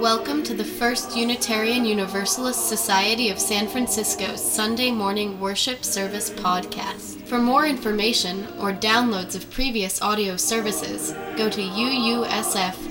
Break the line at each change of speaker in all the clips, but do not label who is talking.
Welcome to the First Unitarian Universalist Society of San Francisco's Sunday morning worship service podcast. For more information or downloads of previous audio services, go to uusf.org.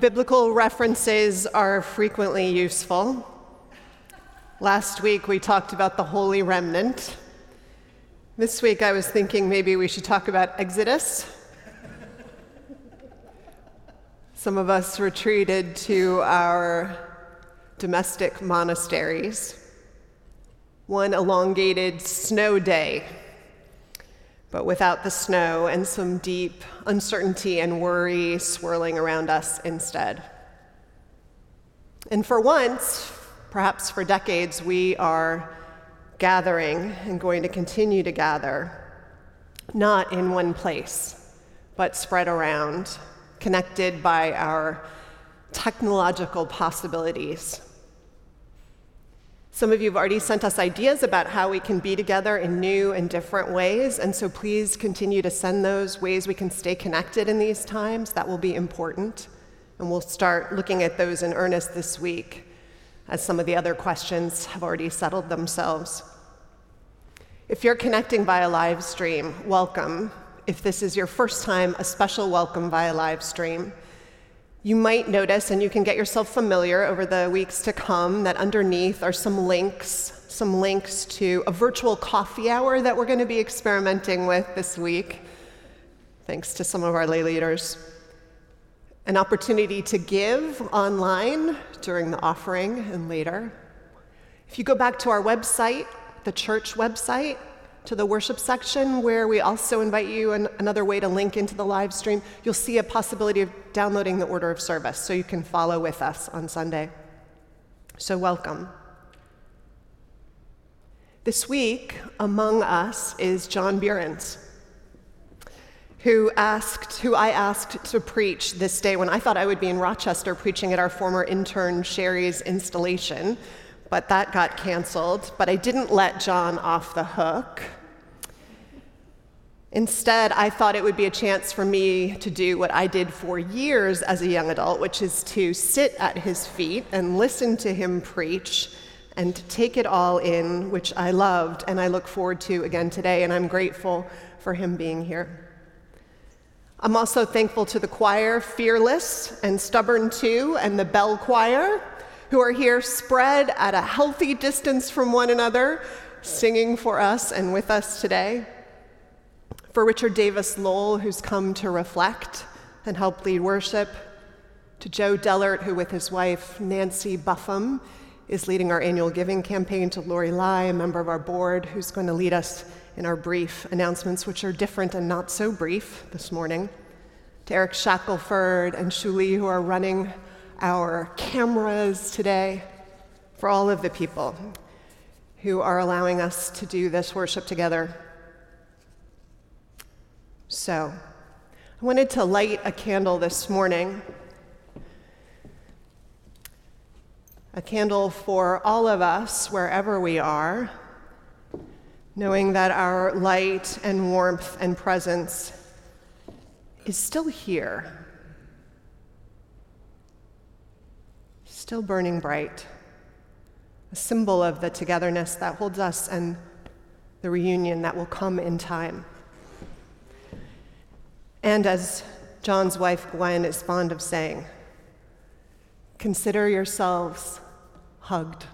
biblical references are frequently useful. Last week we talked about the Holy Remnant. This week I was thinking maybe we should talk about Exodus. Some of us retreated to our domestic monasteries. One elongated snow day, but without the snow and some deep uncertainty and worry swirling around us instead. And for once, perhaps for decades, we are gathering and going to continue to gather, not in one place, but spread around, connected by our technological possibilities. Some of you have already sent us ideas about how we can be together in new and different ways, and so please continue to send those ways we can stay connected in these times. That will be important. And we'll start looking at those in earnest this week as some of the other questions have already settled themselves. If you're connecting via live stream, welcome. If this is your first time, a special welcome via live stream. You might notice, and you can get yourself familiar over the weeks to come, that underneath are some links, some links to a virtual coffee hour that we're going to be experimenting with this week, thanks to some of our lay leaders an opportunity to give online during the offering and later. If you go back to our website, the church website, to the worship section, where we also invite you an, another way to link into the live stream, you'll see a possibility of downloading the order of service so you can follow with us on Sunday. So, welcome. This week, among us is John Buehrens who asked, who I asked to preach this day when I thought I would be in Rochester preaching at our former intern Sherry's installation, but that got canceled. But I didn't let John off the hook. Instead, I thought it would be a chance for me to do what I did for years as a young adult, which is to sit at his feet and listen to him preach and to take it all in, which I loved and I look forward to again today. And I'm grateful for him being here. I'm also thankful to the choir, Fearless and Stubborn Too, and the Bell Choir, who are here spread at a healthy distance from one another, singing for us and with us today. For Richard Davis Lowell, who's come to reflect and help lead worship. To Joe Dellert, who with his wife, Nancy Buffum, is leading our annual giving campaign. To Lori Lai, a member of our board, who's going to lead us in our brief announcements, which are different and not so brief this morning, to Eric Shackelford and Shuli, who are running our cameras today, for all of the people who are allowing us to do this worship together. So, I wanted to light a candle this morning. A candle for all of us, wherever we are, knowing that our light and warmth and presence is still here, still burning bright, a symbol of the togetherness that holds us and the reunion that will come in time. And as John's wife Gwen is fond of saying, consider yourselves hugged.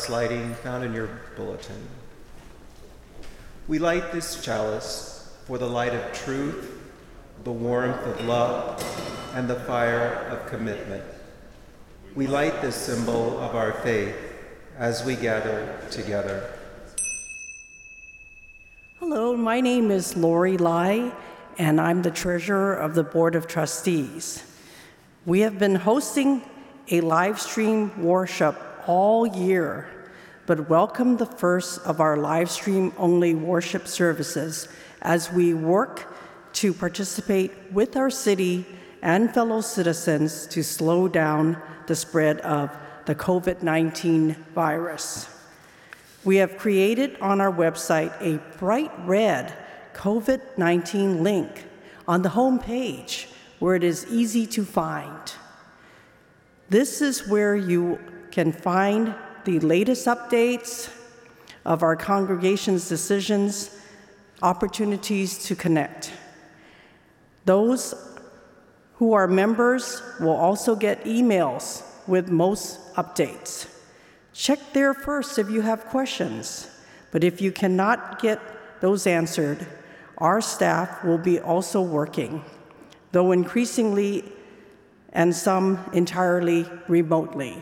Chalice lighting found in your bulletin. We light this chalice for the light of truth, the warmth of love, and the fire of commitment. We light this symbol of our faith as we gather together.
Hello, my name is Lori Lai, and I'm the treasurer of the Board of Trustees. We have been hosting a live stream worship all year, but welcome the first of our live stream only worship services as we work to participate with our city and fellow citizens to slow down the spread of the COVID 19 virus. We have created on our website a bright red COVID 19 link on the home page where it is easy to find. This is where you can find the latest updates of our congregation's decisions, opportunities to connect. Those who are members will also get emails with most updates. Check there first if you have questions, but if you cannot get those answered, our staff will be also working, though increasingly and some entirely remotely.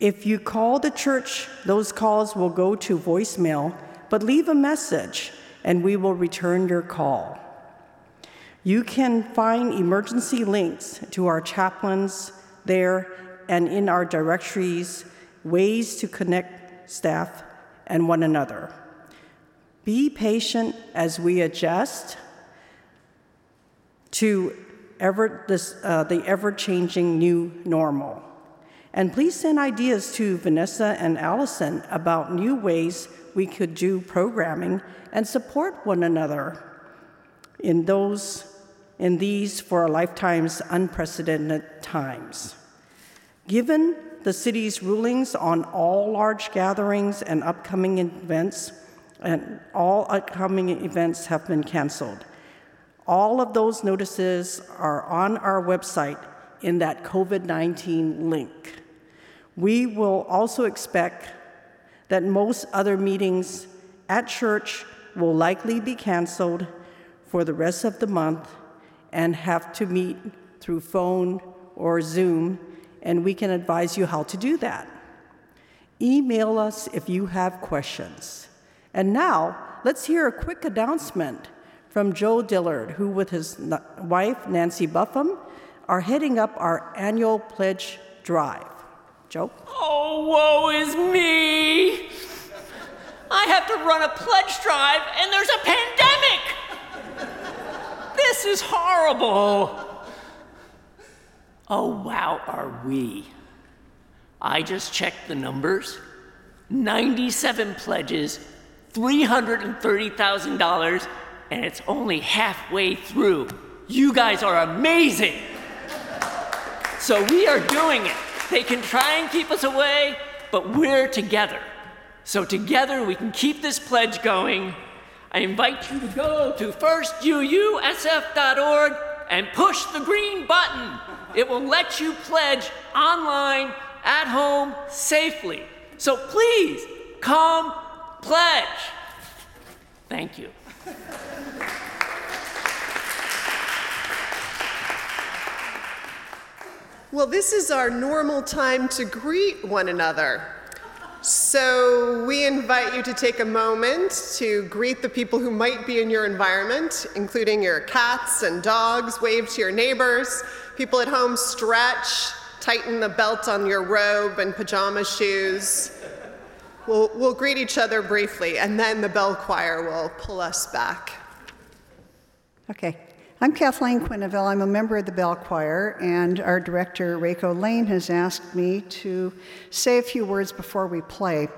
If you call the church, those calls will go to voicemail, but leave a message and we will return your call. You can find emergency links to our chaplains there and in our directories, ways to connect staff and one another. Be patient as we adjust to ever this, uh, the ever changing new normal. And please send ideas to Vanessa and Allison about new ways we could do programming and support one another in those in these for a lifetime's unprecedented times. Given the city's rulings on all large gatherings and upcoming events, and all upcoming events have been canceled. All of those notices are on our website in that COVID 19 link. We will also expect that most other meetings at church will likely be canceled for the rest of the month and have to meet through phone or Zoom, and we can advise you how to do that. Email us if you have questions. And now, let's hear a quick announcement from Joe Dillard, who, with his wife, Nancy Buffum, are heading up our annual pledge drive. Joe?
Oh, woe is me! I have to run a pledge drive, and there's a pandemic! This is horrible. Oh, wow, are we? I just checked the numbers 97 pledges, $330,000, and it's only halfway through. You guys are amazing. So we are doing it. They can try and keep us away, but we're together. So together we can keep this pledge going I invite you to go to firstuusf.org and push the green button. It will let you pledge online, at home, safely. So please come pledge. Thank you.
Well, this is our normal time to greet one another. So, we invite you to take a moment to greet the people who might be in your environment, including your cats and dogs. Wave to your neighbors. People at home, stretch, tighten the belt on your robe and pajama shoes. We'll, we'll greet each other briefly, and then the bell choir will pull us back.
Okay. I'm Kathleen Quenneville. I'm a member of the Bell Choir, and our director, Reiko Lane, has asked me to say a few words before we play.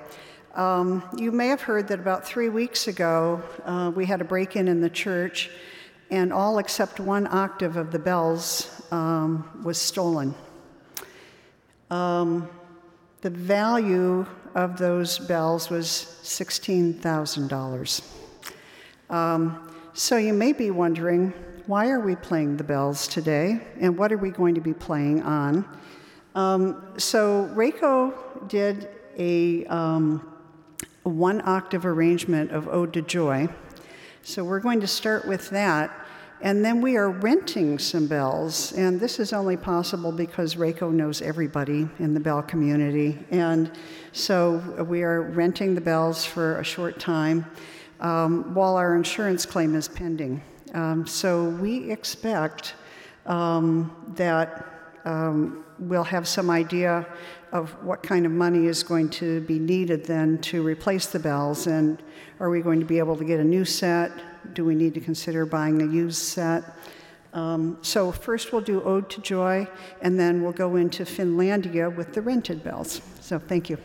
Um, you may have heard that about three weeks ago, uh, we had a break in in the church, and all except one octave of the bells um, was stolen. Um, the value of those bells was $16,000. Um, so you may be wondering, why are we playing the bells today, and what are we going to be playing on? Um, so Reiko did a, um, one octave arrangement of Ode to Joy. So we're going to start with that. And then we are renting some bells, and this is only possible because Reiko knows everybody in the bell community. And so we are renting the bells for a short time um, while our insurance claim is pending. Um, so we expect um, that um, we'll have some idea of what kind of money is going to be needed then to replace the bells. And are we going to be able to get a new set? Do we need to consider buying a used set? Um, so, first we'll do Ode to Joy, and then we'll go into Finlandia with the rented bells. So, thank you.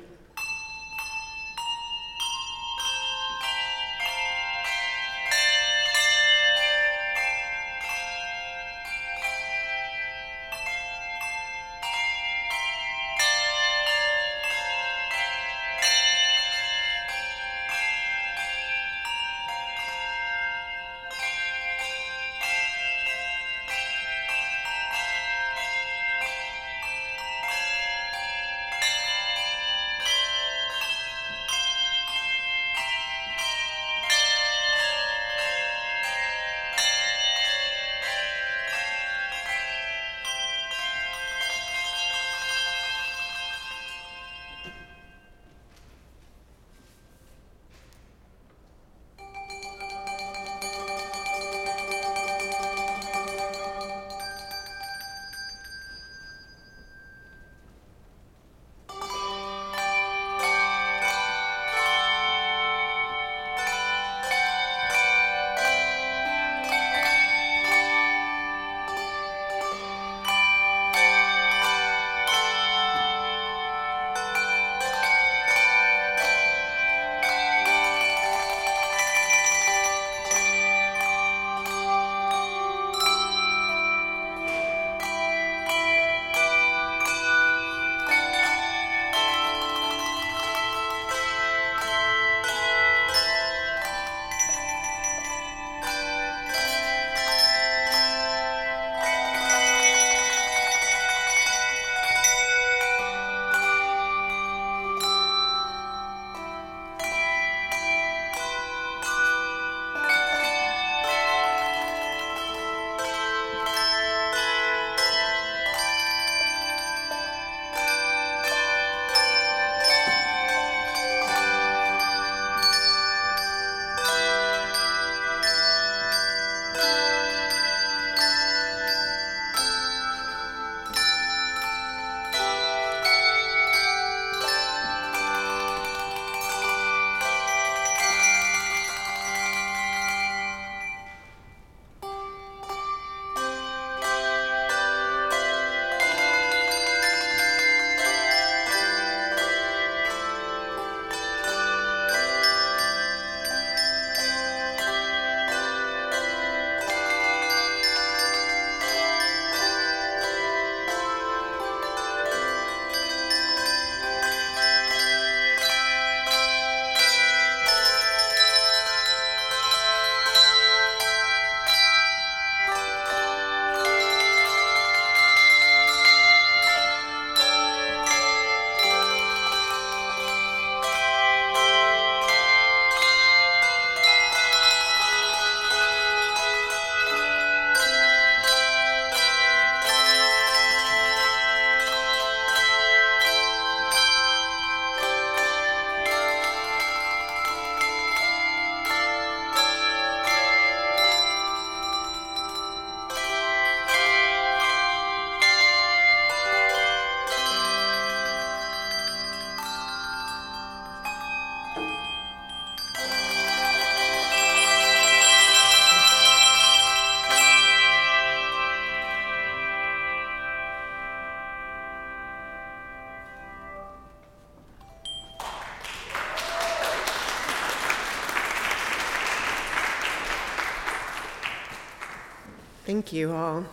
Thank you all.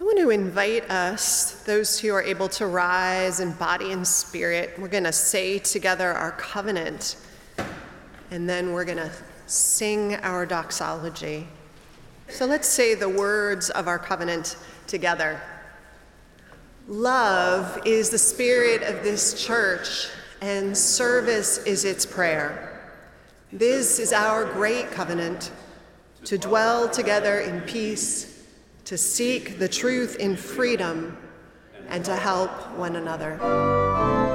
I want to invite us, those who are able to rise in body and spirit, we're going to say together our covenant, and then we're going to sing our doxology. So let's say the words of our covenant together. Love is the spirit of this church, and service is its prayer. This is our great covenant to dwell together in peace, to seek the truth in freedom, and to help one another.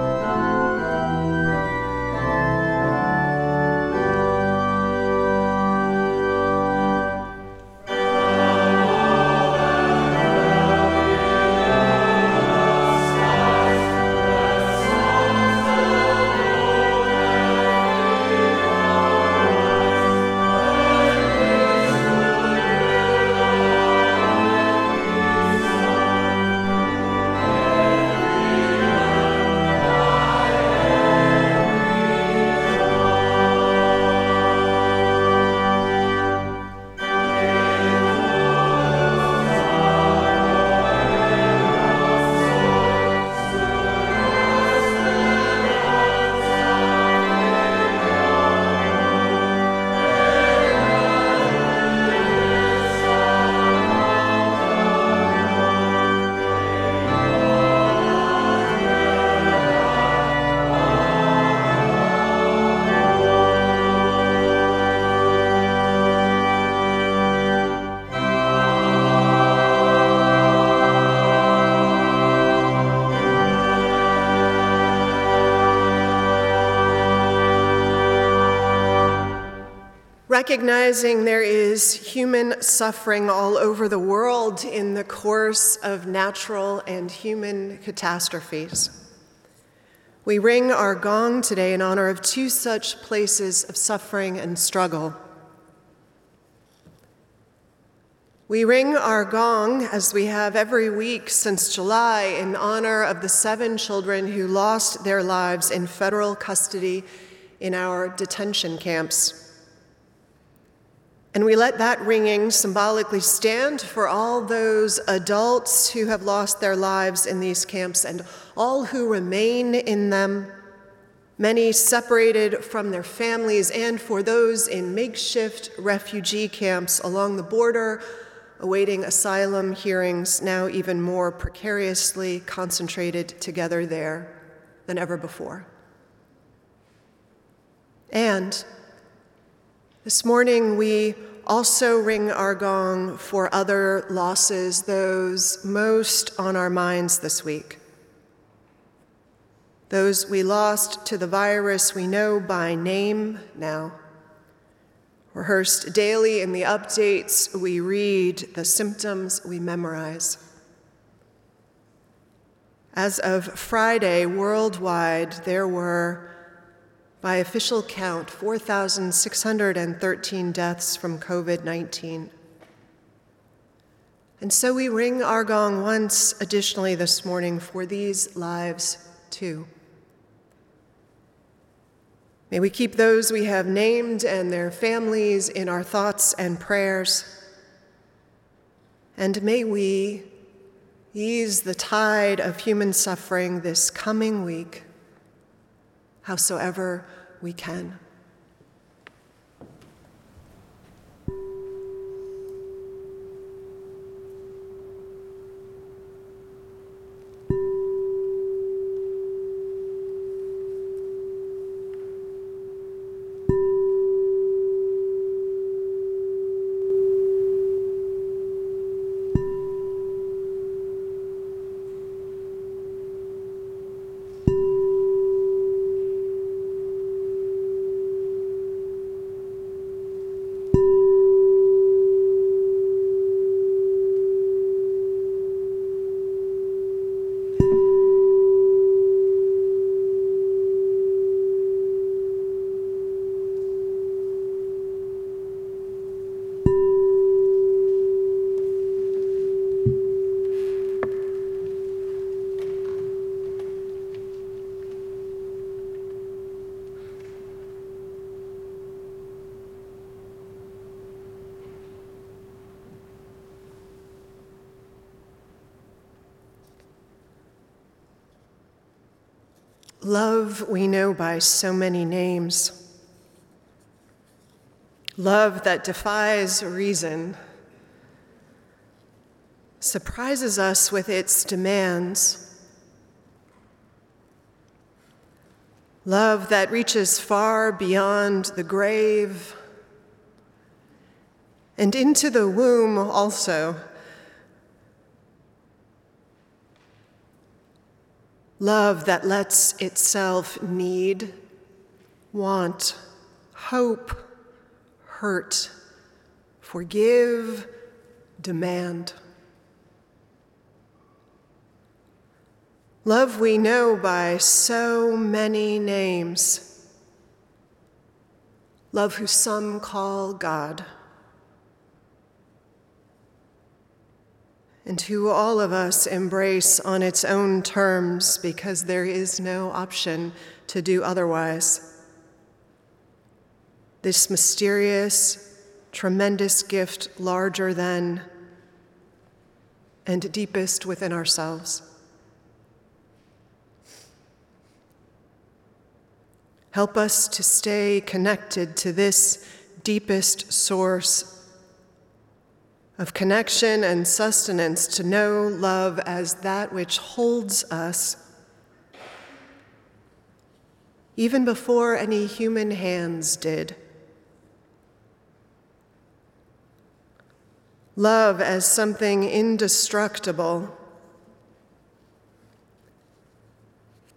Recognizing there is human suffering all over the world in the course of natural and human catastrophes. We ring our gong today in honor of two such places of suffering and struggle. We ring our gong, as we have every week since July, in honor of the seven children who lost their lives in federal custody in our detention camps. And we let that ringing symbolically stand for all those adults who have lost their lives in these camps and all who remain in them, many separated from their families, and for those in makeshift refugee camps along the border, awaiting asylum hearings, now even more precariously concentrated together there than ever before. And this morning, we also ring our gong for other losses, those most on our minds this week. Those we lost to the virus we know by name now. Rehearsed daily in the updates we read, the symptoms we memorize. As of Friday, worldwide, there were by official count, 4,613 deaths from COVID 19. And so we ring our gong once additionally this morning for these lives too. May we keep those we have named and their families in our thoughts and prayers. And may we ease the tide of human suffering this coming week howsoever we can. Love we know by so many names. Love that defies reason, surprises us with its demands. Love that reaches far beyond the grave and into the womb also. Love that lets itself need, want, hope, hurt, forgive, demand. Love we know by so many names. Love who some call God. And who all of us embrace on its own terms because there is no option to do otherwise. This mysterious, tremendous gift, larger than and deepest within ourselves. Help us to stay connected to this deepest source of connection and sustenance, to know love as that which holds us even before any human hands did. Love as something indestructible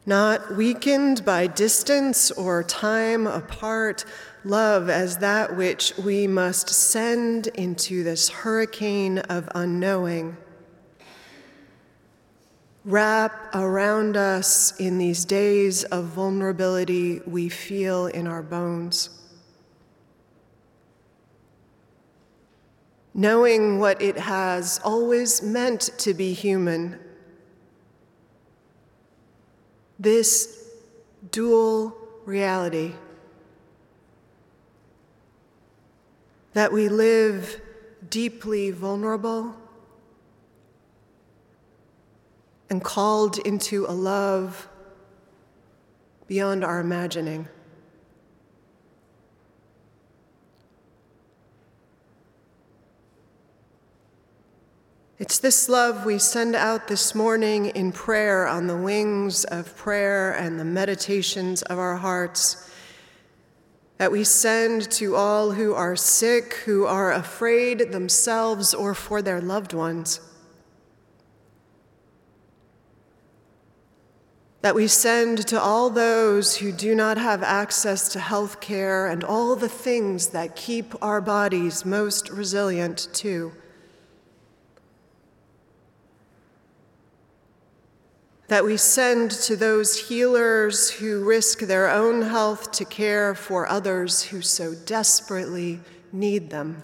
not weakened by distance or time apart, love as that which we must send into this hurricane of unknowing. Wrap around us in these days of vulnerability we feel in our bones. Knowing what it has always meant to be human this dual reality that we live deeply vulnerable and called into a love beyond our imagining. It's this love we send out this morning in prayer on the wings of prayer and the meditations of our hearts that we send to all who are sick, who are afraid themselves or for their loved ones. That we send to all those who do not have access to health care and all the things that keep our bodies most resilient, too. That we send to those healers who risk their own health to care for others who so desperately need them.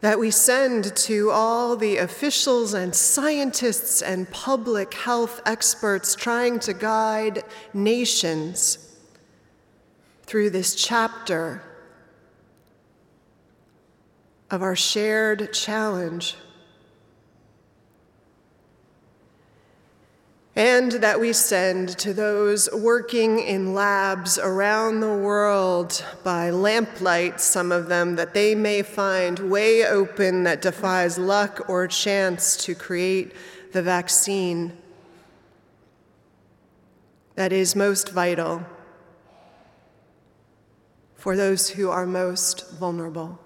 That we send to all the officials and scientists and public health experts trying to guide nations through this chapter of our shared challenge and that we send to those working in labs around the world by lamplight, some of them, that they may find way open that defies luck or chance to create the vaccine that is most vital for those who are most vulnerable.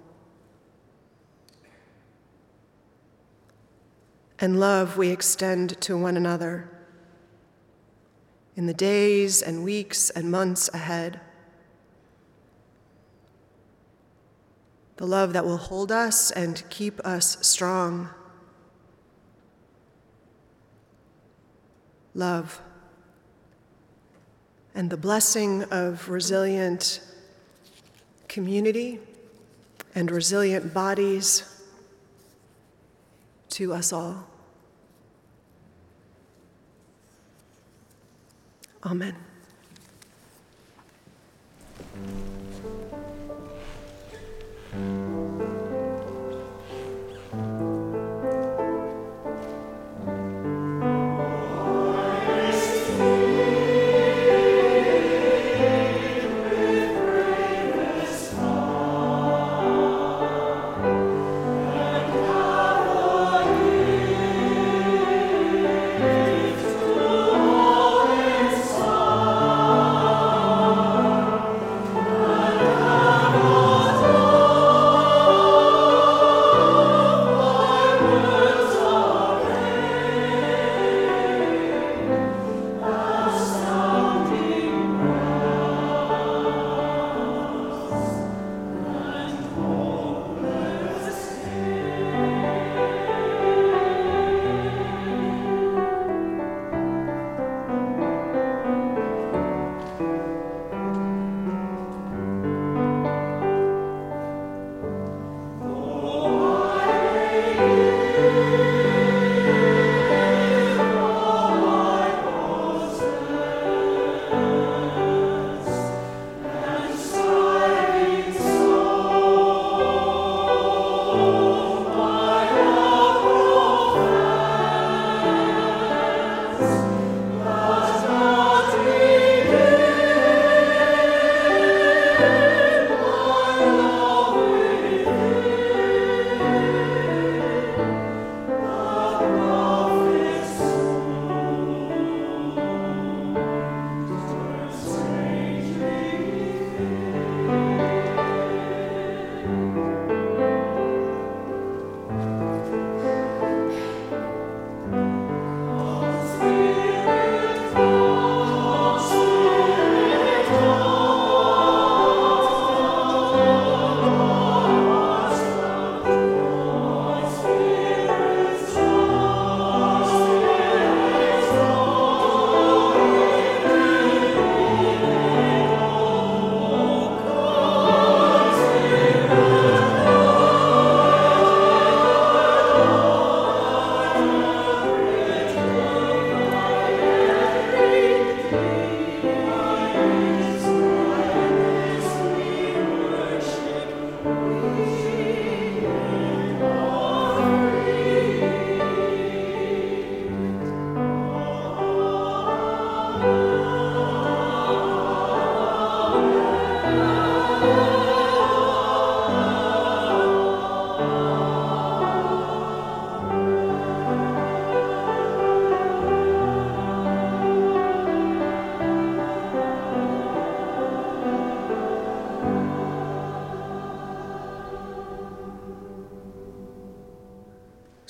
And love we extend to one another in the days and weeks and months ahead. The love that will hold us and keep us strong. Love. And the blessing of resilient community and resilient bodies to us all. Amen. Mm.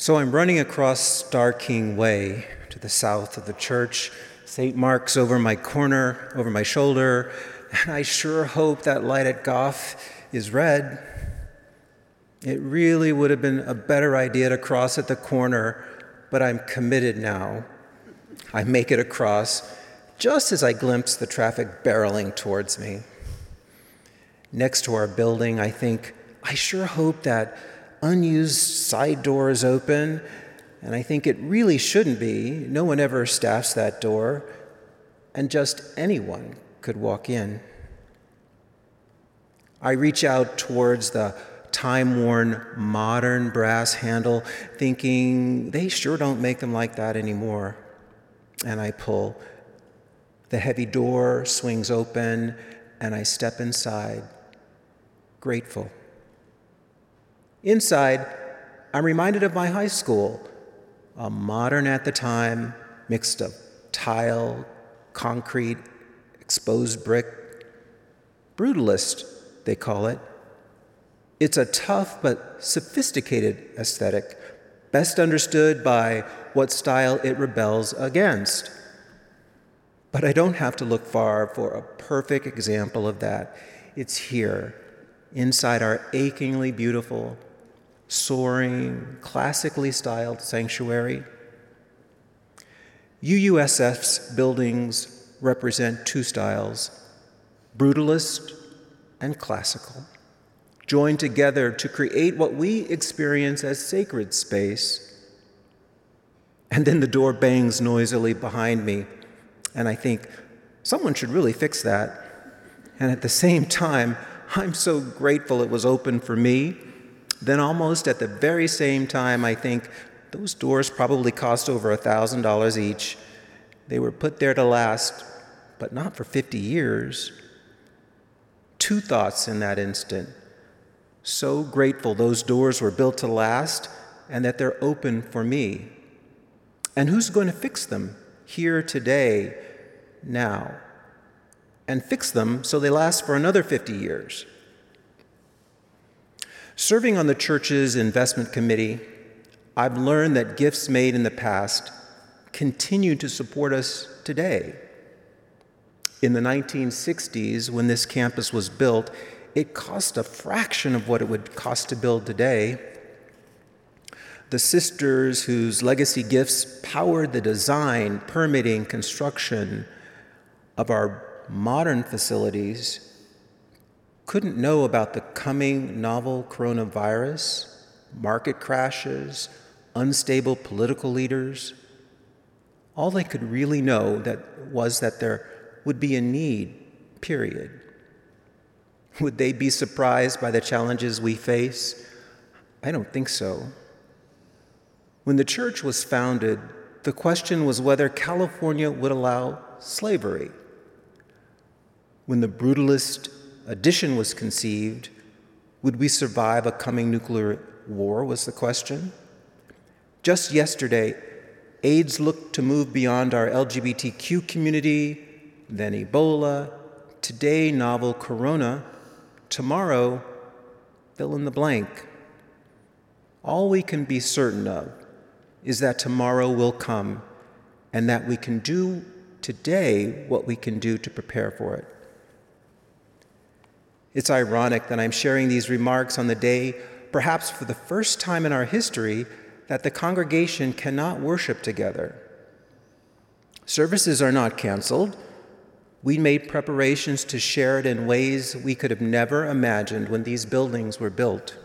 So I'm running across Starr King Way to the south of the church. St. Mark's over my corner, over my shoulder, and I sure hope that light at Gough is red. It really would have been a better idea to cross at the corner, but I'm committed now. I make it across just as I glimpse the traffic barreling towards me. Next to our building, I think, I sure hope that unused side door is open, and I think it really shouldn't be. No one ever staffs that door, and just anyone could walk in. I reach out towards the time worn modern brass handle, thinking they sure don't make them like that anymore. And I pull. The heavy door swings open, and I step inside, grateful. Inside, I'm reminded of my high school, a modern at the time, mixed of tile, concrete, exposed brick, brutalist, they call it. It's a tough but sophisticated aesthetic, best understood by what style it rebels against. But I don't have to look far for a perfect example of that. It's here, inside our achingly beautiful, soaring, classically styled sanctuary. UUSF's buildings represent two styles brutalist and classical joined together to create what we experience as sacred space. And then the door bangs noisily behind me, and I think, someone should really fix that. And at the same time, I'm so grateful it was open for me. Then, almost at the very same time, I think, those doors probably cost over $1,000 each. They were put there to last, but not for 50 years. Two thoughts in that instant so grateful those doors were built to last and that they're open for me. And who's going to fix them here today, now? And fix them so they last for another 50 years. Serving on the church's investment committee, I've learned that gifts made in the past continue to support us today. In the 1960s, when this campus was built, it cost a fraction of what it would cost to build today. The sisters whose legacy gifts powered the design, permitting, construction of our modern facilities couldn't know about the coming novel coronavirus, market crashes, unstable political leaders. All they could really know that was that there would be a need, period. Would they be surprised by the challenges we face? I don't think so. When the church was founded, the question was whether California would allow slavery. When the brutalist addition was conceived, would we survive a coming nuclear war? was the question. Just yesterday, AIDS looked to move beyond our LGBTQ community, then Ebola, today, novel corona Tomorrow, fill in the blank. All we can be certain of is that tomorrow will come and that we can do today what we can do to prepare for it. It's ironic that I'm sharing these remarks on the day, perhaps for the first time in our history, that the congregation cannot worship together. Services are not canceled. We made preparations to share it in ways we could have never imagined when these buildings were built.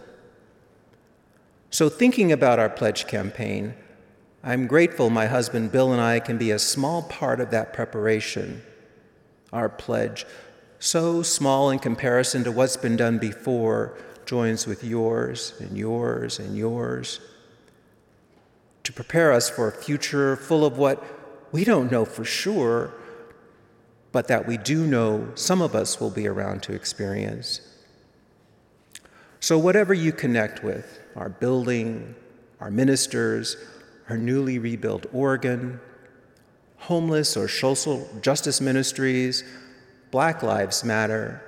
So, thinking about our pledge campaign, I'm grateful my husband Bill and I can be a small part of that preparation. Our pledge, so small in comparison to what's been done before, joins with yours and yours and yours to prepare us for a future full of what we don't know for sure but that we do know some of us will be around to experience. So, whatever you connect with, our building, our ministers, our newly rebuilt organ, homeless or social justice ministries, Black Lives Matter,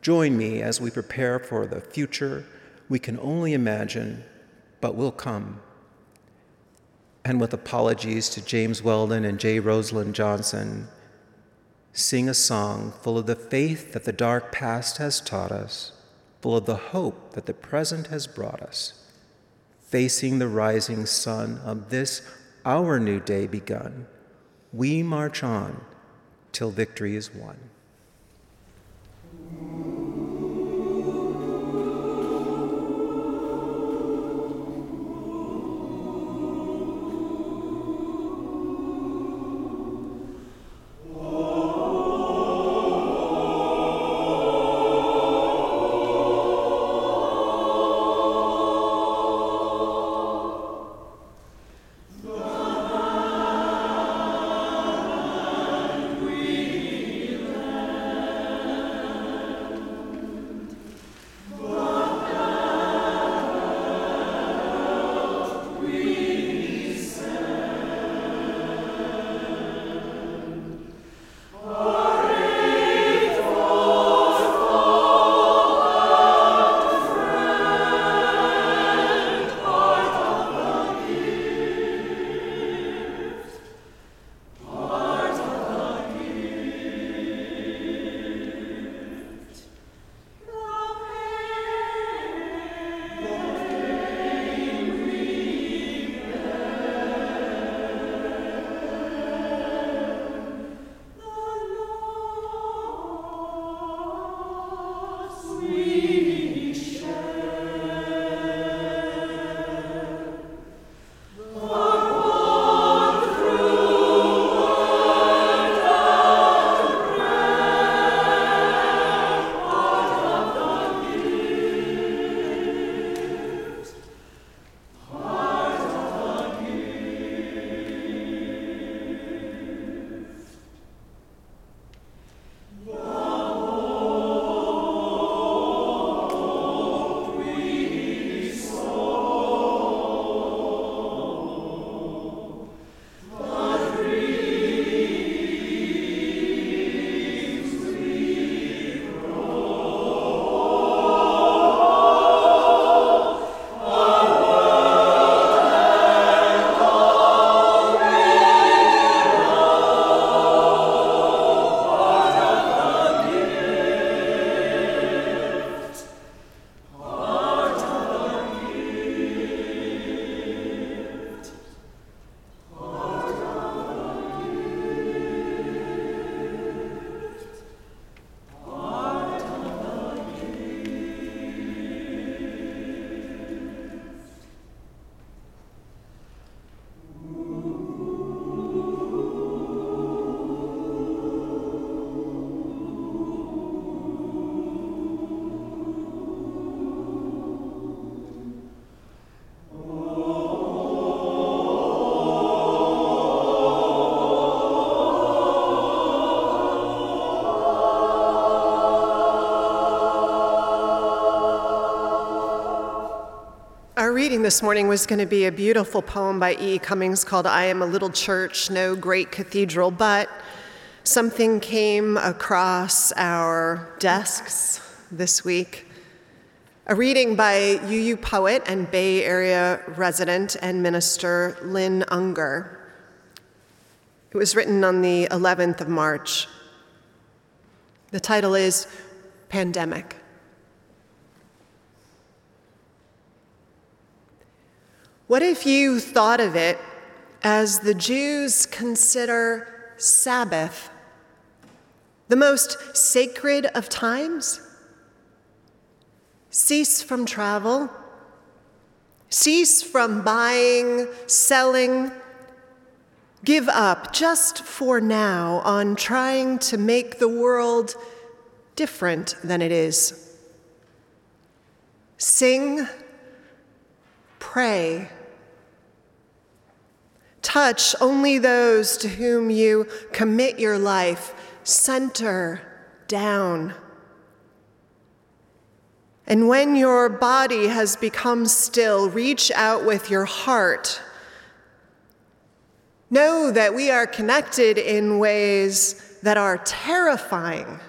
join me as we prepare for the future we can only imagine, but will come. and with apologies to James Weldon and J. Rosamond Johnson, sing a song full of the faith that the dark past has taught us, full of the hope that the present has brought us, facing the rising sun of this our new day begun. We march on till victory is won.
Reading this morning was going to be a beautiful poem by E. Cummings called I Am a Little Church, No Great Cathedral, but something came across our desks this week. A reading by UU poet and Bay Area resident and minister Lynn Ungar. It was written on the 11th of March. The title is Pandemic. What if you thought of it as the Jews consider Sabbath the most sacred of times? Cease from travel, cease from buying, selling, give up just for now on trying to make the world different than it is. Sing, pray, touch only those to whom you commit your life. Center down. And when your body has become still, reach out with your heart. Know that we are connected in ways that are terrifying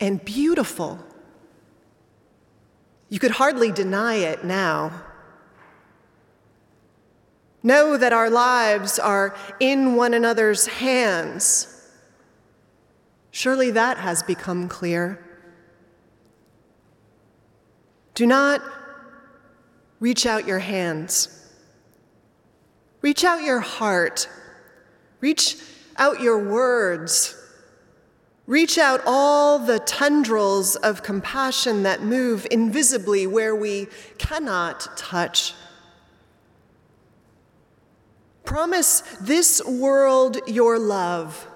and beautiful. You could hardly deny it now. Know that our lives are in one another's hands. Surely that has become clear. Do not reach out your hands. Reach out your heart. Reach out your words. Reach out all the tendrils of compassion that move invisibly where we cannot touch. Promise this world your love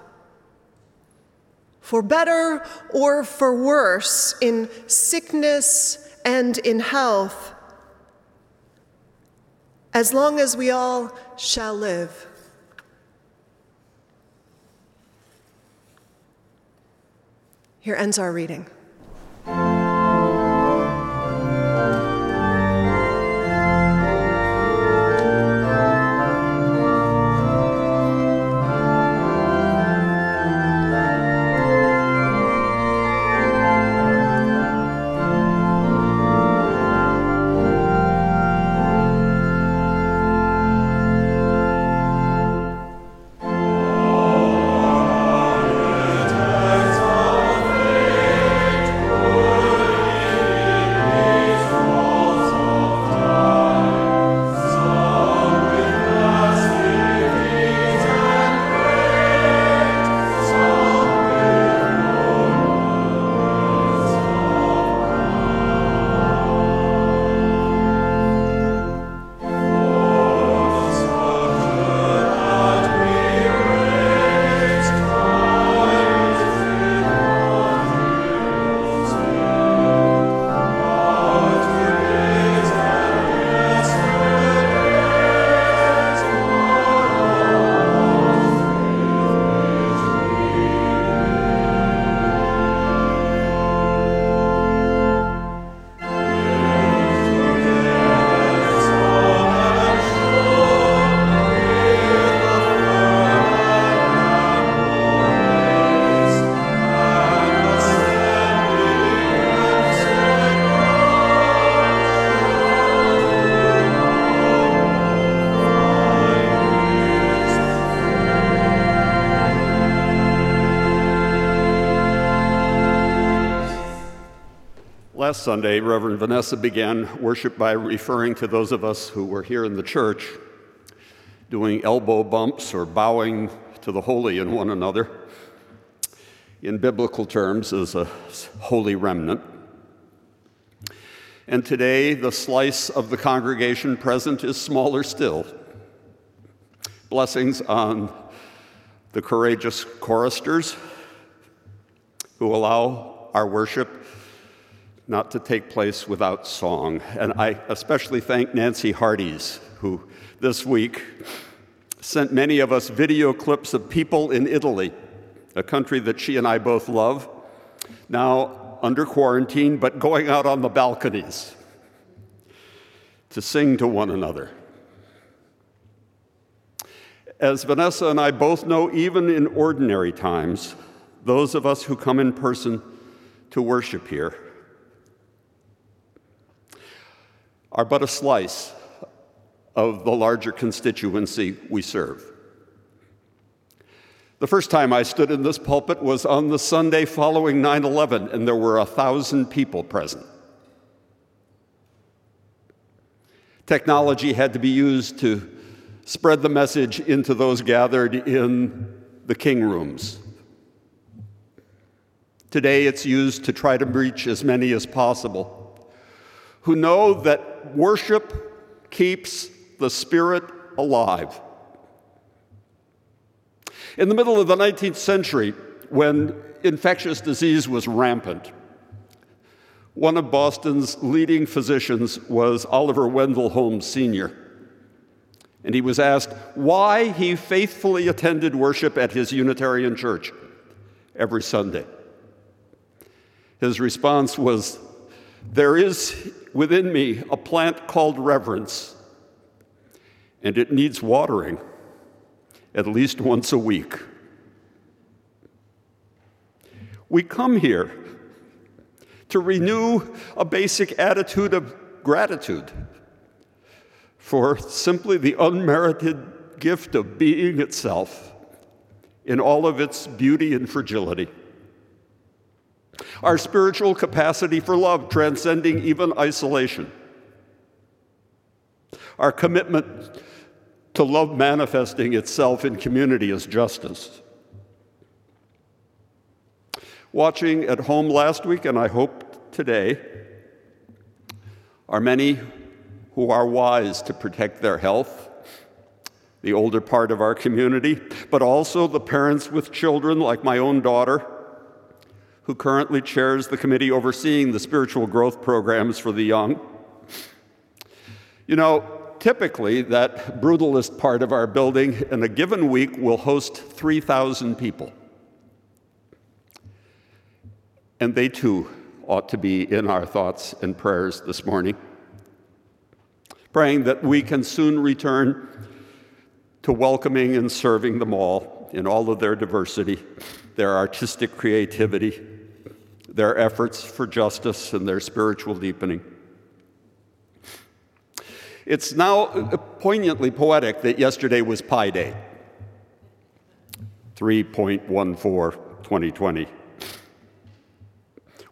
for better or for worse, in sickness and in health, as long as we all shall live. Here ends our reading.
Last Sunday, Reverend Vanessa began worship by referring to those of us who were here in the church doing elbow bumps or bowing to the holy in one another in biblical terms as a holy remnant. And today, the slice of the congregation present is smaller still. Blessings on the courageous choristers who allow our worship not to take place without song. And I especially thank Nancy Hardies, who this week sent many of us video clips of people in Italy, a country that she and I both love, now under quarantine, but going out on the balconies to sing to one another. As Vanessa and I both know, even in ordinary times, those of us who come in person to worship here are but a slice of the larger constituency we serve. The first time I stood in this pulpit was on the Sunday following 9 11, and there were a thousand people present. Technology had to be used to spread the message into those gathered in the king rooms. Today, it's used to try to reach as many as possible who know worship keeps the spirit alive. In the middle of the 19th century, when infectious disease was rampant, one of Boston's leading physicians was Oliver Wendell Holmes Sr. And he was asked why he faithfully attended worship at his Unitarian church every Sunday. His response was, There is within me a plant called reverence, and it needs watering at least once a week. We come here to renew a basic attitude of gratitude for simply the unmerited gift of being itself in all of its beauty and fragility. Our spiritual capacity for love, transcending even isolation. Our commitment to love manifesting itself in community as justice. Watching at home last week, and I hope today, are many who are wise to protect their health, the older part of our community, but also the parents with children, like my own daughter, who currently chairs the committee overseeing the spiritual growth programs for the young. You know, typically, that brutalist part of our building in a given week will host 3,000 people. And they too ought to be in our thoughts and prayers this morning. Praying that we can soon return to welcoming and serving them all in all of their diversity, their artistic creativity, their efforts for justice, and their spiritual deepening. It's now poignantly poetic that yesterday was Pi Day, 3.14 2020.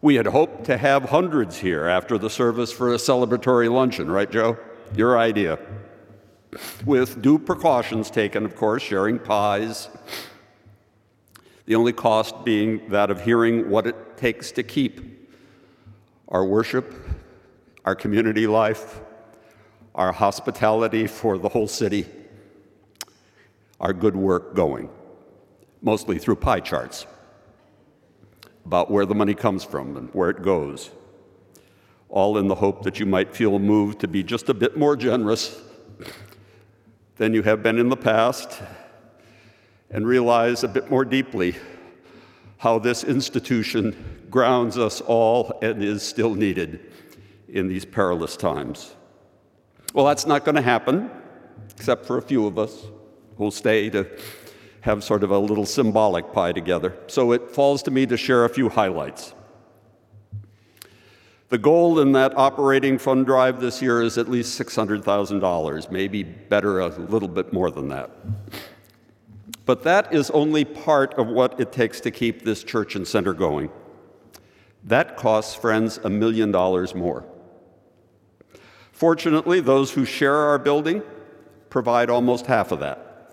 We had hoped to have hundreds here after the service for a celebratory luncheon, right, Joe? Your idea. With due precautions taken, of course, sharing pies. The only cost being that of hearing what it takes to keep our worship, our community life, our hospitality for the whole city, our good work going, mostly through pie charts about where the money comes from and where it goes, all in the hope that you might feel moved to be just a bit more generous than you have been in the past and realize a bit more deeply how this institution grounds us all and is still needed in these perilous times. Well, that's not going to happen, except for a few of us who'll stay to have sort of a little symbolic pie together. So it falls to me to share a few highlights. The goal in that operating fund drive this year is at least $600,000, maybe better a little bit more than that. But that is only part of what it takes to keep this church and center going. That costs, friends, a million dollars more. Fortunately, those who share our building provide almost half of that.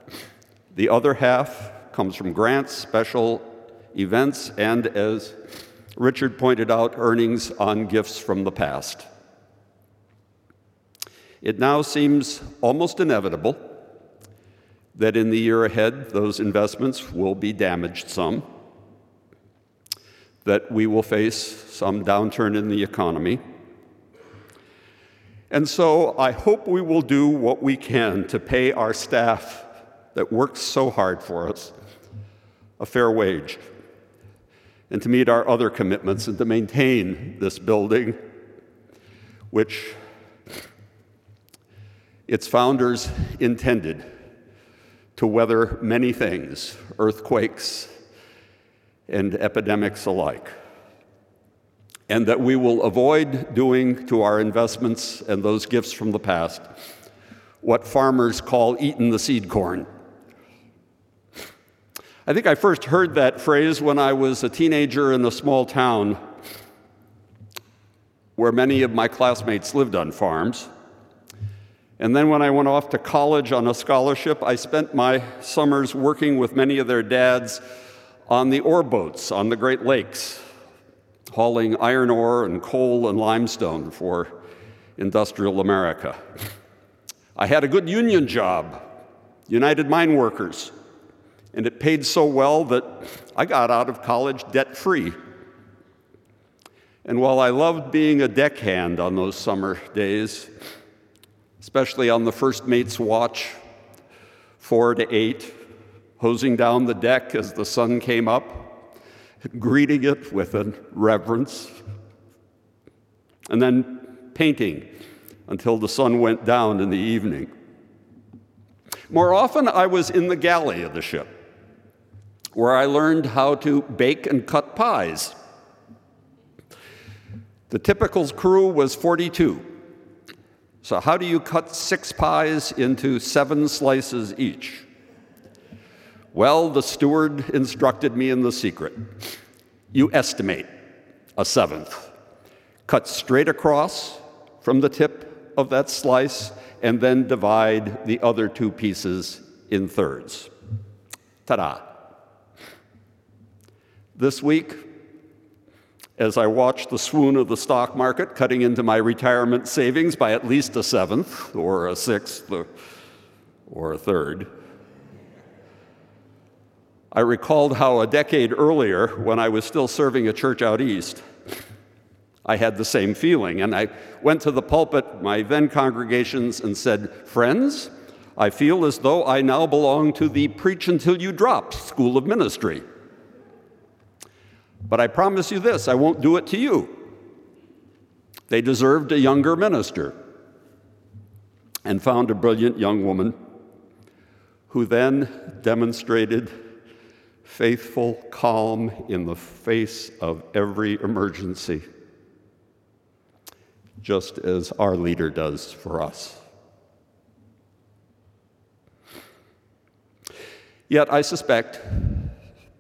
The other half comes from grants, special events, and as Richard pointed out, earnings on gifts from the past. It now seems almost inevitable that in the year ahead, those investments will be damaged some, that we will face some downturn in the economy. And so I hope we will do what we can to pay our staff that works so hard for us a fair wage, and to meet our other commitments and to maintain this building, which its founders intended to weather many things, earthquakes and epidemics alike. And that we will avoid doing to our investments and those gifts from the past what farmers call eating the seed corn. I think I first heard that phrase when I was a teenager in a small town where many of my classmates lived on farms. And then when I went off to college on a scholarship, I spent my summers working with many of their dads on the ore boats on the Great Lakes, hauling iron ore and coal and limestone for industrial America. I had a good union job, United Mine Workers, and it paid so well that I got out of college debt free. And while I loved being a deckhand on those summer days, especially on the first mate's watch, four to eight, hosing down the deck as the sun came up, greeting it with a reverence, and then painting until the sun went down in the evening. More often, I was in the galley of the ship where I learned how to bake and cut pies. The typical crew was 42, So, how do you cut six pies into seven slices each? Well, the steward instructed me in the secret. You estimate a seventh. Cut straight across from the tip of that slice, and then divide the other two pieces in thirds. Ta da! This week, as I watched the swoon of the stock market cutting into my retirement savings by at least a seventh, or a sixth, or a third, I recalled how a decade earlier, when I was still serving a church out east, I had the same feeling. And I went to the pulpit, my then congregations, and said, Friends, I feel as though I now belong to the Preach Until You Drop school of ministry. But I promise you this I won't do it to you. They deserved a younger minister and found a brilliant young woman who then demonstrated faithful calm in the face of every emergency, just as our leader does for us. Yet I suspect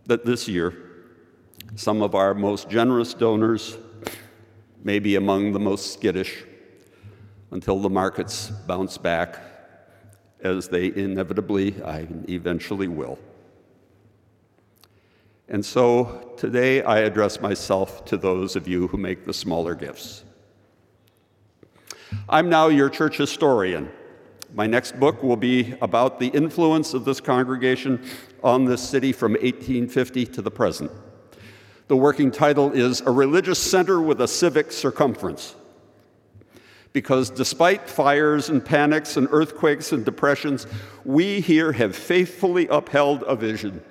that this year, some of our most generous donors may be among the most skittish until the markets bounce back, as they inevitably, I eventually will. And so today I address myself to those of you who make the smaller gifts. I'm now your church historian. My next book will be about the influence of this congregation on this city from 1850 to the present. The working title is A Religious Center with a Civic Circumference. Because despite fires and panics and earthquakes and depressions, we here have faithfully upheld a vision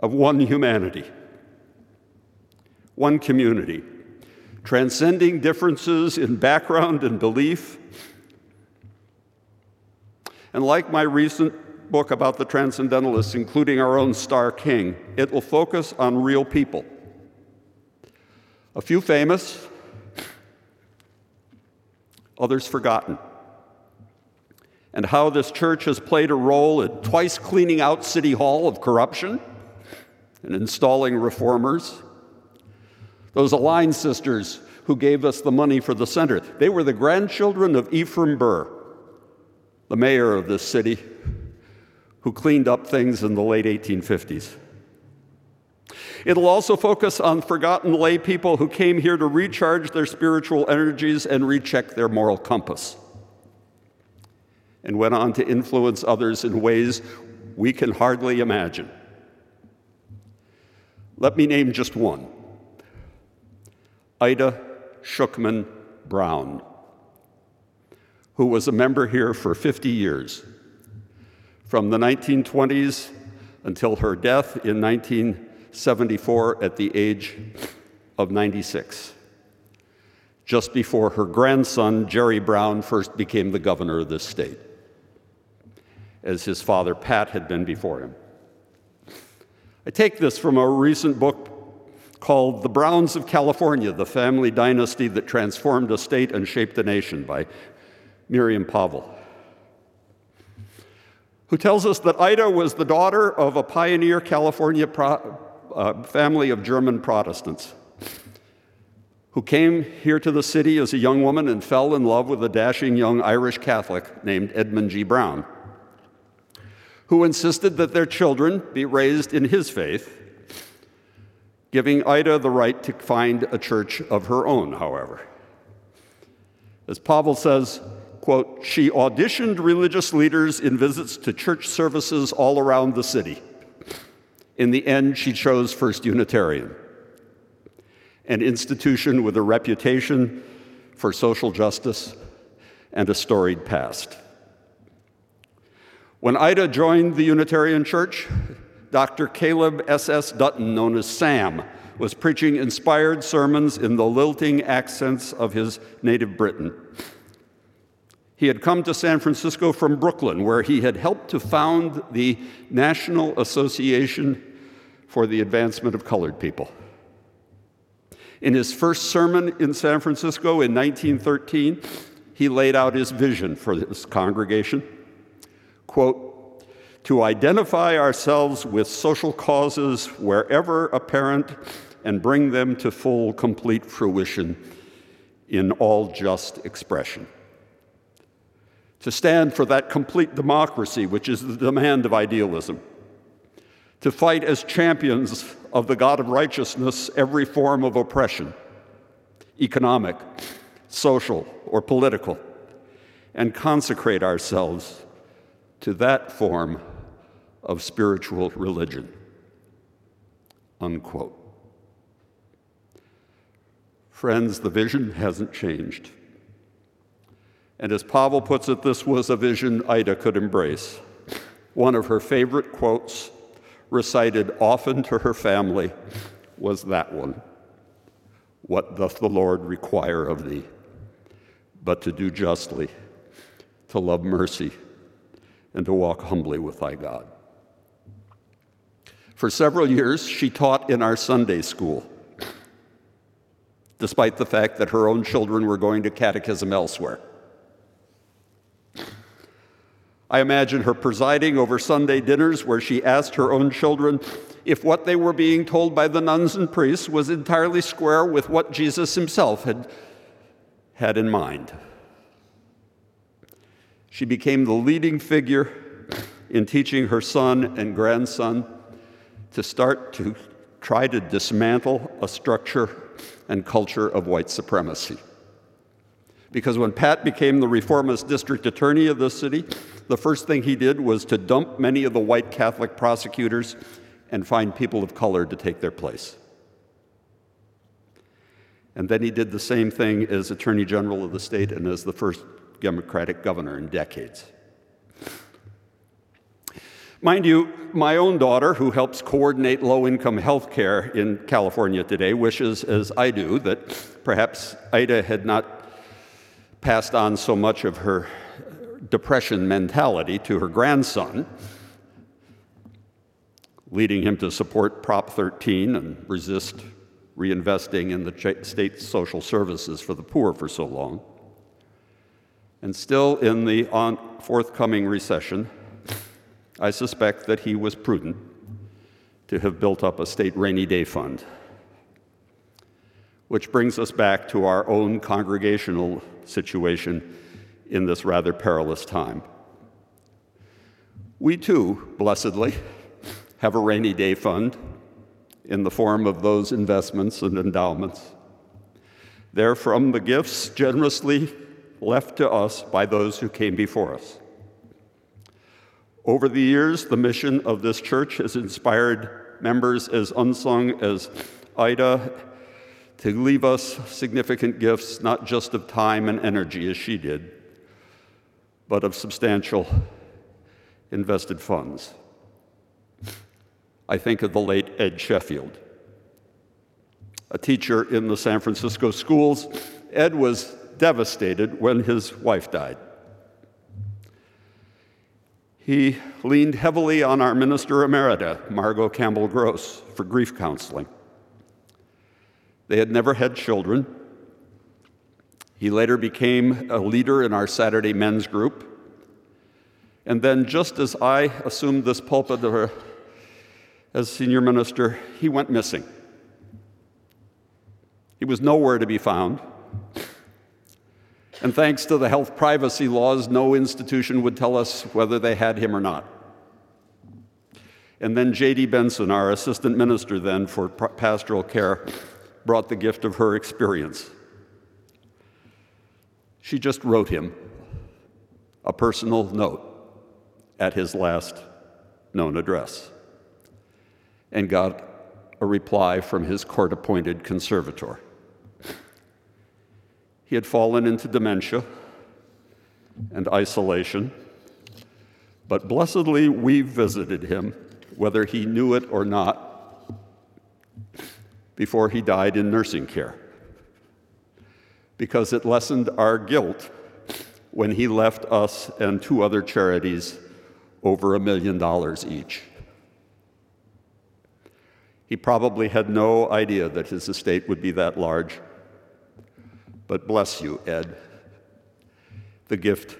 of one humanity, one community, transcending differences in background and belief. And like my recent book about the Transcendentalists, including our own Starr King, it will focus on real people. A few famous, others forgotten. And how this church has played a role in twice cleaning out City Hall of corruption and installing reformers. Those Allyne sisters who gave us the money for the center, they were the grandchildren of Ephraim Burr, the mayor of this city, who cleaned up things in the late 1850s. It'll also focus on forgotten lay people who came here to recharge their spiritual energies and recheck their moral compass, and went on to influence others in ways we can hardly imagine. Let me name just one Ida Schuckman Brown, who was a member here for 50 years, from the 1920s until her death in 1974 at the age of 96, just before her grandson, Jerry Brown, first became the governor of this state, as his father, Pat, had been before him. I take this from a recent book called The Browns of California The Family Dynasty That Transformed a State and Shaped a Nation by Miriam Pawel, who tells us that Ida was the daughter of a pioneer California pro- uh, family of German Protestants who came here to the city as a young woman and fell in love with a dashing young Irish Catholic named Edmund G. Brown who insisted that their children be raised in his faith, giving Ida the right to find a church of her own, however. As Pawel says, quote, she auditioned religious leaders in visits to church services all around the city. In the end, she chose First Unitarian, an institution with a reputation for social justice and a storied past. When Ida joined the Unitarian Church, Dr. Caleb S.S. Dutton, known as Sam, was preaching inspired sermons in the lilting accents of his native Britain. He had come to San Francisco from Brooklyn, where he had helped to found the National Association for the Advancement of Colored People. In his first sermon in San Francisco in 1913, he laid out his vision for this congregation. Quote, to identify ourselves with social causes wherever apparent and bring them to full, complete fruition in all just expression. To stand for that complete democracy, which is the demand of idealism. To fight as champions of the God of righteousness every form of oppression, economic, social, or political, and consecrate ourselves to that form of spiritual religion. Unquote. Friends, the vision hasn't changed. And as Pawel puts it, this was a vision Ida could embrace. One of her favorite quotes, recited often to her family, was that one What doth the Lord require of thee? But to do justly, to love mercy, and to walk humbly with thy God. For several years, she taught in our Sunday school, despite the fact that her own children were going to catechism elsewhere. I imagine her presiding over Sunday dinners where she asked her own children if what they were being told by the nuns and priests was entirely square with what Jesus himself had had in mind. She became the leading figure in teaching her son and grandson to start to try to dismantle a structure and culture of white supremacy. Because when Pat became the reformist district attorney of the city, the first thing he did was to dump many of the white Catholic prosecutors and find people of color to take their place. And then he did the same thing as Attorney General of the state and as the first Democratic governor in decades. Mind you, my own daughter, who helps coordinate low income health care in California today, wishes, as I do, that perhaps Ida had not passed on so much of her depression mentality to her grandson, leading him to support Prop 13 and resist reinvesting in the state social services for the poor for so long. And still in the forthcoming recession, I suspect that he was prudent to have built up a state rainy day fund. Which brings us back to our own congregational situation in this rather perilous time. We too, blessedly, have a rainy day fund in the form of those investments and endowments. They're from the gifts generously left to us by those who came before us. Over the years, the mission of this church has inspired members as unsung as Ida to leave us significant gifts, not just of time and energy as she did, but of substantial invested funds. I think of the late Ed Sheffield. A teacher in the San Francisco schools, Ed was devastated when his wife died. He leaned heavily on our minister emerita, Margot Campbell Gross, for grief counseling. They had never had children. He later became a leader in our Saturday men's group. And then, just as I assumed this pulpit uh, as senior minister, he went missing. He was nowhere to be found. And thanks to the health privacy laws, no institution would tell us whether they had him or not. And then J.D. Benson, our assistant minister then for pastoral care, brought the gift of her experience. She just wrote him a personal note at his last known address and got a reply from his court appointed conservator. He had fallen into dementia and isolation, but blessedly we visited him, whether he knew it or not, before he died in nursing care, because it lessened our guilt when he left us and two other charities over a million dollars each. He probably had no idea that his estate would be that large but bless you, Ed. the gift,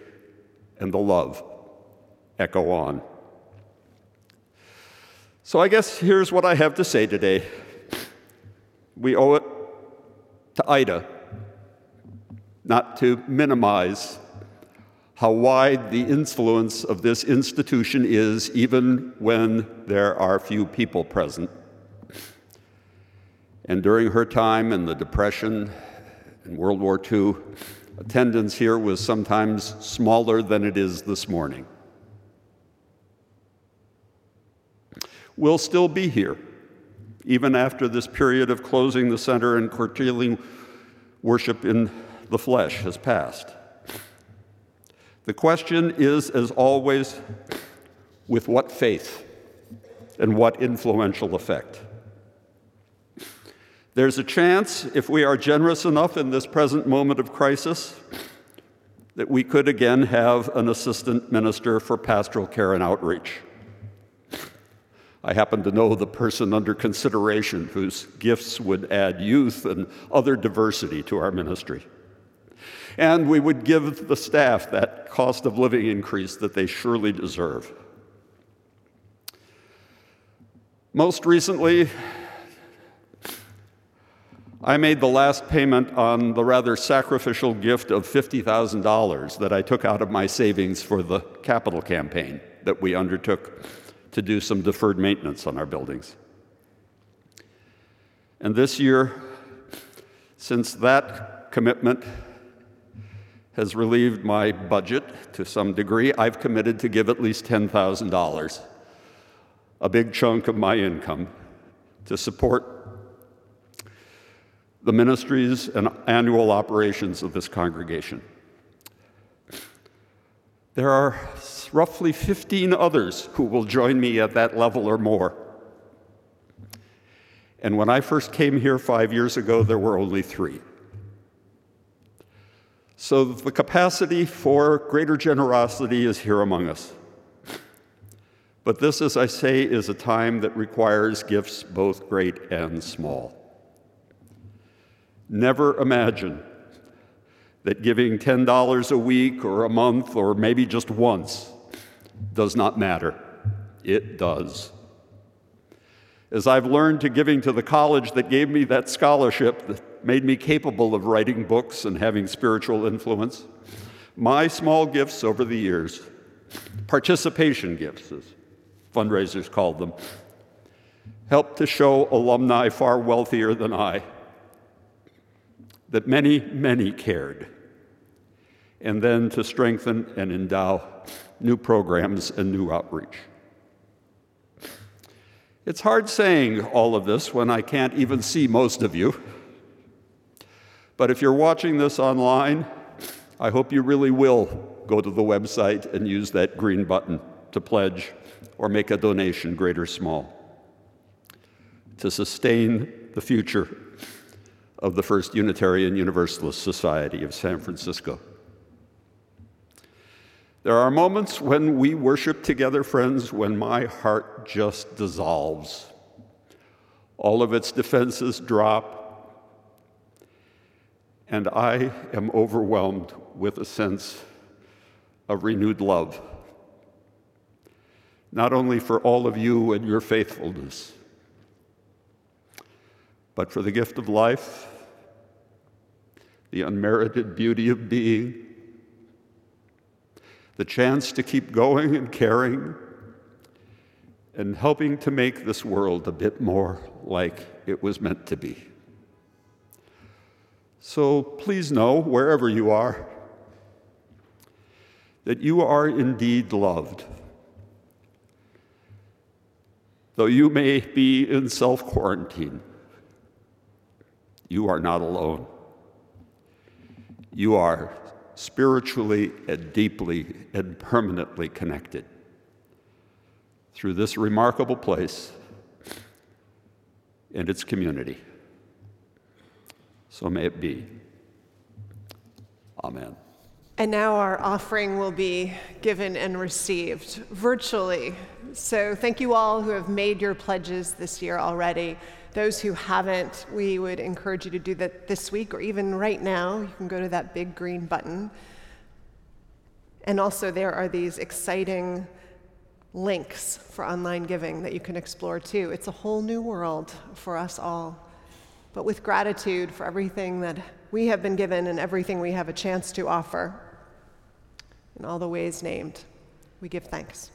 and the love echo on. So I guess here's what I have to say today. We owe it to Ida not to minimize how wide the influence of this institution is, even when there are few people present. And during her time in the Depression and World War II, attendance here was sometimes smaller than it is this morning. We'll still be here, even after this period of closing the center and curtailing worship in the flesh has passed. The question is, as always, with what faith and what influential effect? There's a chance, if we are generous enough in this present moment of crisis, that we could again have an assistant minister for pastoral care and outreach. I happen to know the person under consideration whose gifts would add youth and other diversity to our ministry. And we would give the staff that cost of living increase that they surely deserve. Most recently, I made the last payment on the rather sacrificial gift of $50,000 that I took out of my savings for the capital campaign that we undertook to do some deferred maintenance on our buildings. And this year, since that commitment has relieved my budget to some degree, I've committed to give at least $10,000, a big chunk of my income, to support the ministries and annual operations of this congregation. There are roughly 15 others who will join me at that level or more. And when I first came here five years ago, there were only three. So the capacity for greater generosity is here among us. But this, as I say, is a time that requires gifts both great and small. Never imagine that giving $10 a week or a month or maybe just once does not matter. It does. As I've learned to giving to the college that gave me that scholarship that made me capable of writing books and having spiritual influence, my small gifts over the years, participation gifts, as fundraisers called them, helped to show alumni far wealthier than I that many, many cared, and then to strengthen and endow new programs and new outreach. It's hard saying all of this when I can't even see most of you. But if you're watching this online, I hope you really will go to the website and use that green button to pledge or make a donation, great or small, to sustain the future of the First Unitarian Universalist Society of San Francisco. There are moments when we worship together, friends, when my heart just dissolves. All of its defenses drop, and I am overwhelmed with a sense of renewed love, not only for all of you and your faithfulness, but for the gift of life, the unmerited beauty of being the chance to keep going and caring and helping to make this world a bit more like it was meant to be. So please know, wherever you are, that you are indeed loved. Though you may be in self quarantine, you are not alone. You are spiritually and deeply and permanently connected through this remarkable place and its community. So may it be. Amen.
And now our offering will be given and received virtually. So thank you all who have made your pledges this year already. Those who haven't, we would encourage you to do that this week or even right now. You can go to that big green button. And also, there are these exciting links for online giving that you can explore too. It's a whole new world for us all. But with gratitude for everything that we have been given and everything we have a chance to offer, in all the ways named, we give thanks.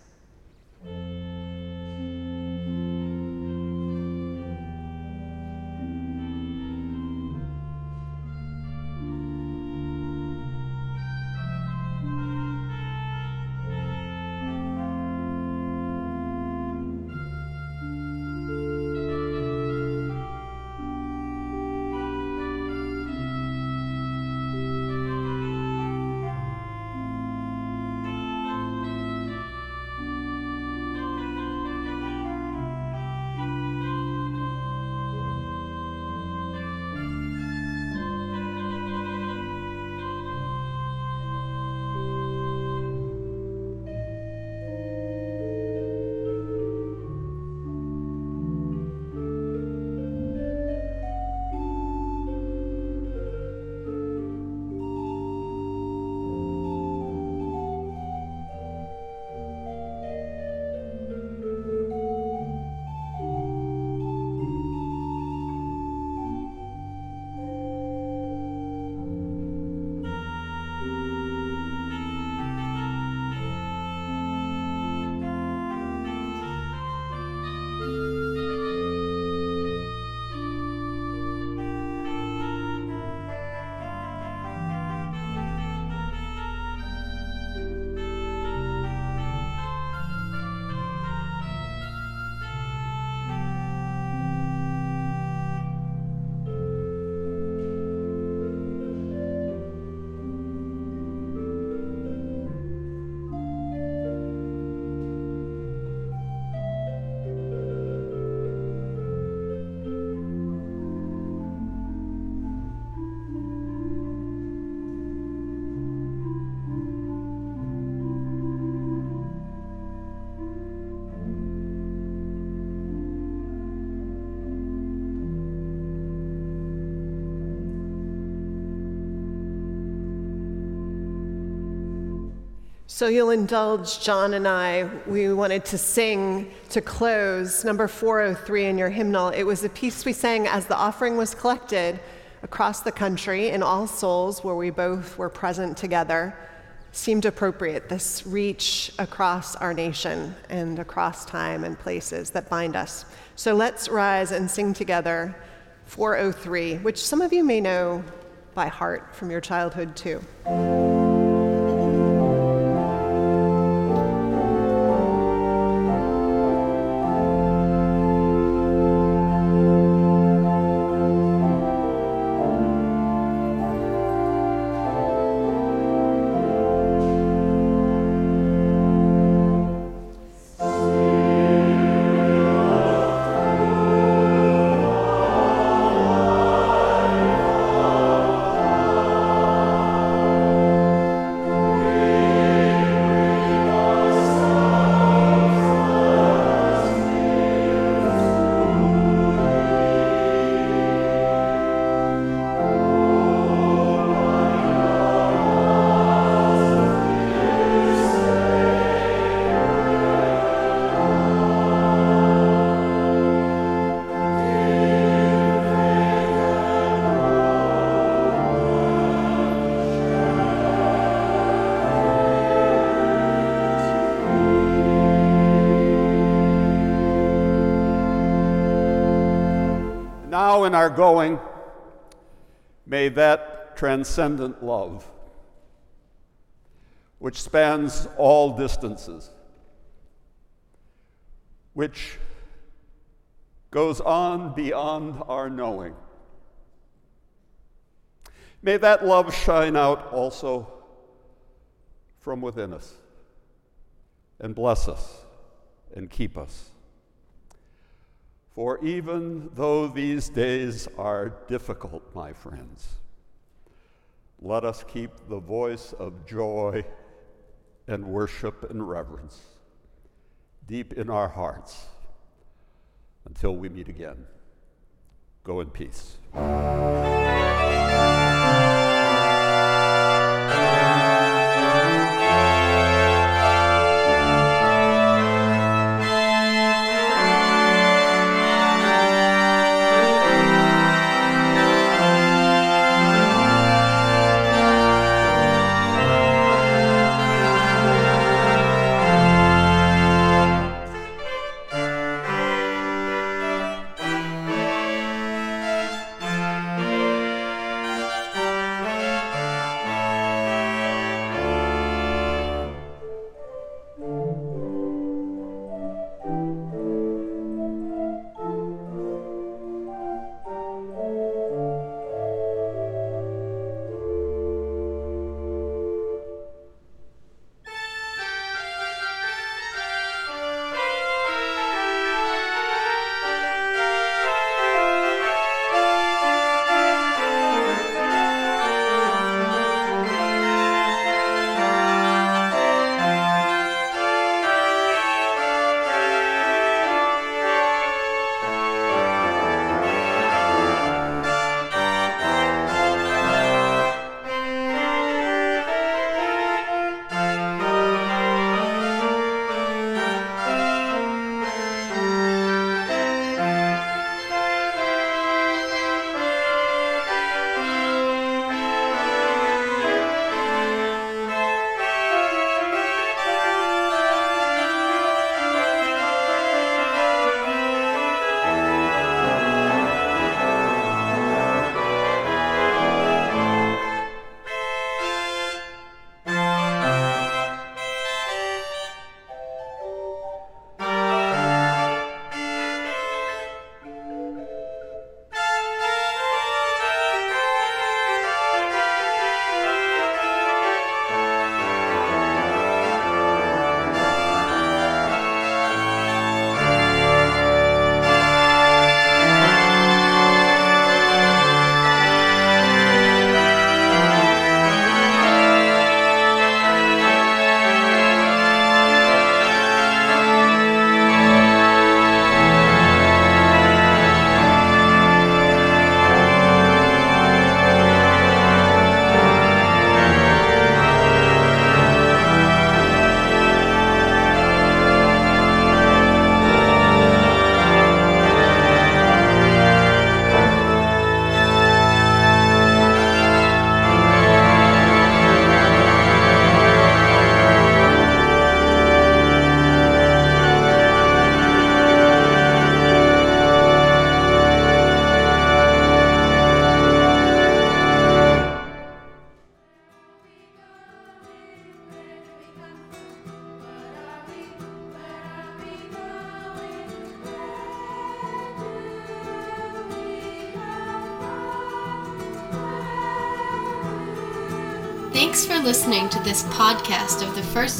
So you'll indulge John and I. We wanted to sing to close number 403 in your hymnal. It was a piece we sang as the offering was collected across the country in All Souls, where we both were present together. Seemed appropriate, this reach across our nation and across time and places that bind us. So let's rise and sing together 403, which some of you may know by heart from your childhood too.
In our going, may that transcendent love, which spans all distances, which goes on beyond our knowing, may that love shine out also from within us and bless us and keep us. For even though these days are difficult, my friends, let us keep the voice of joy and worship and reverence deep in our hearts until we meet again. Go in peace.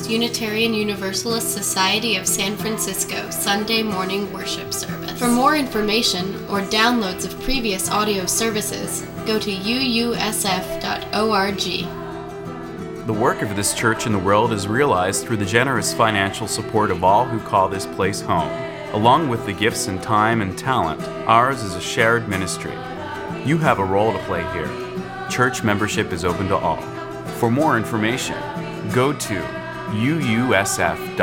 Unitarian Universalist Society of San Francisco Sunday morning worship service. For more information or downloads of previous audio services, go to uusf.org.
The work of this church in the world is realized through the generous financial support of all who call this place home. Along with the gifts and time and talent, ours is a shared ministry. You have a role to play here. Church membership is open to all. For more information, go to uusf.org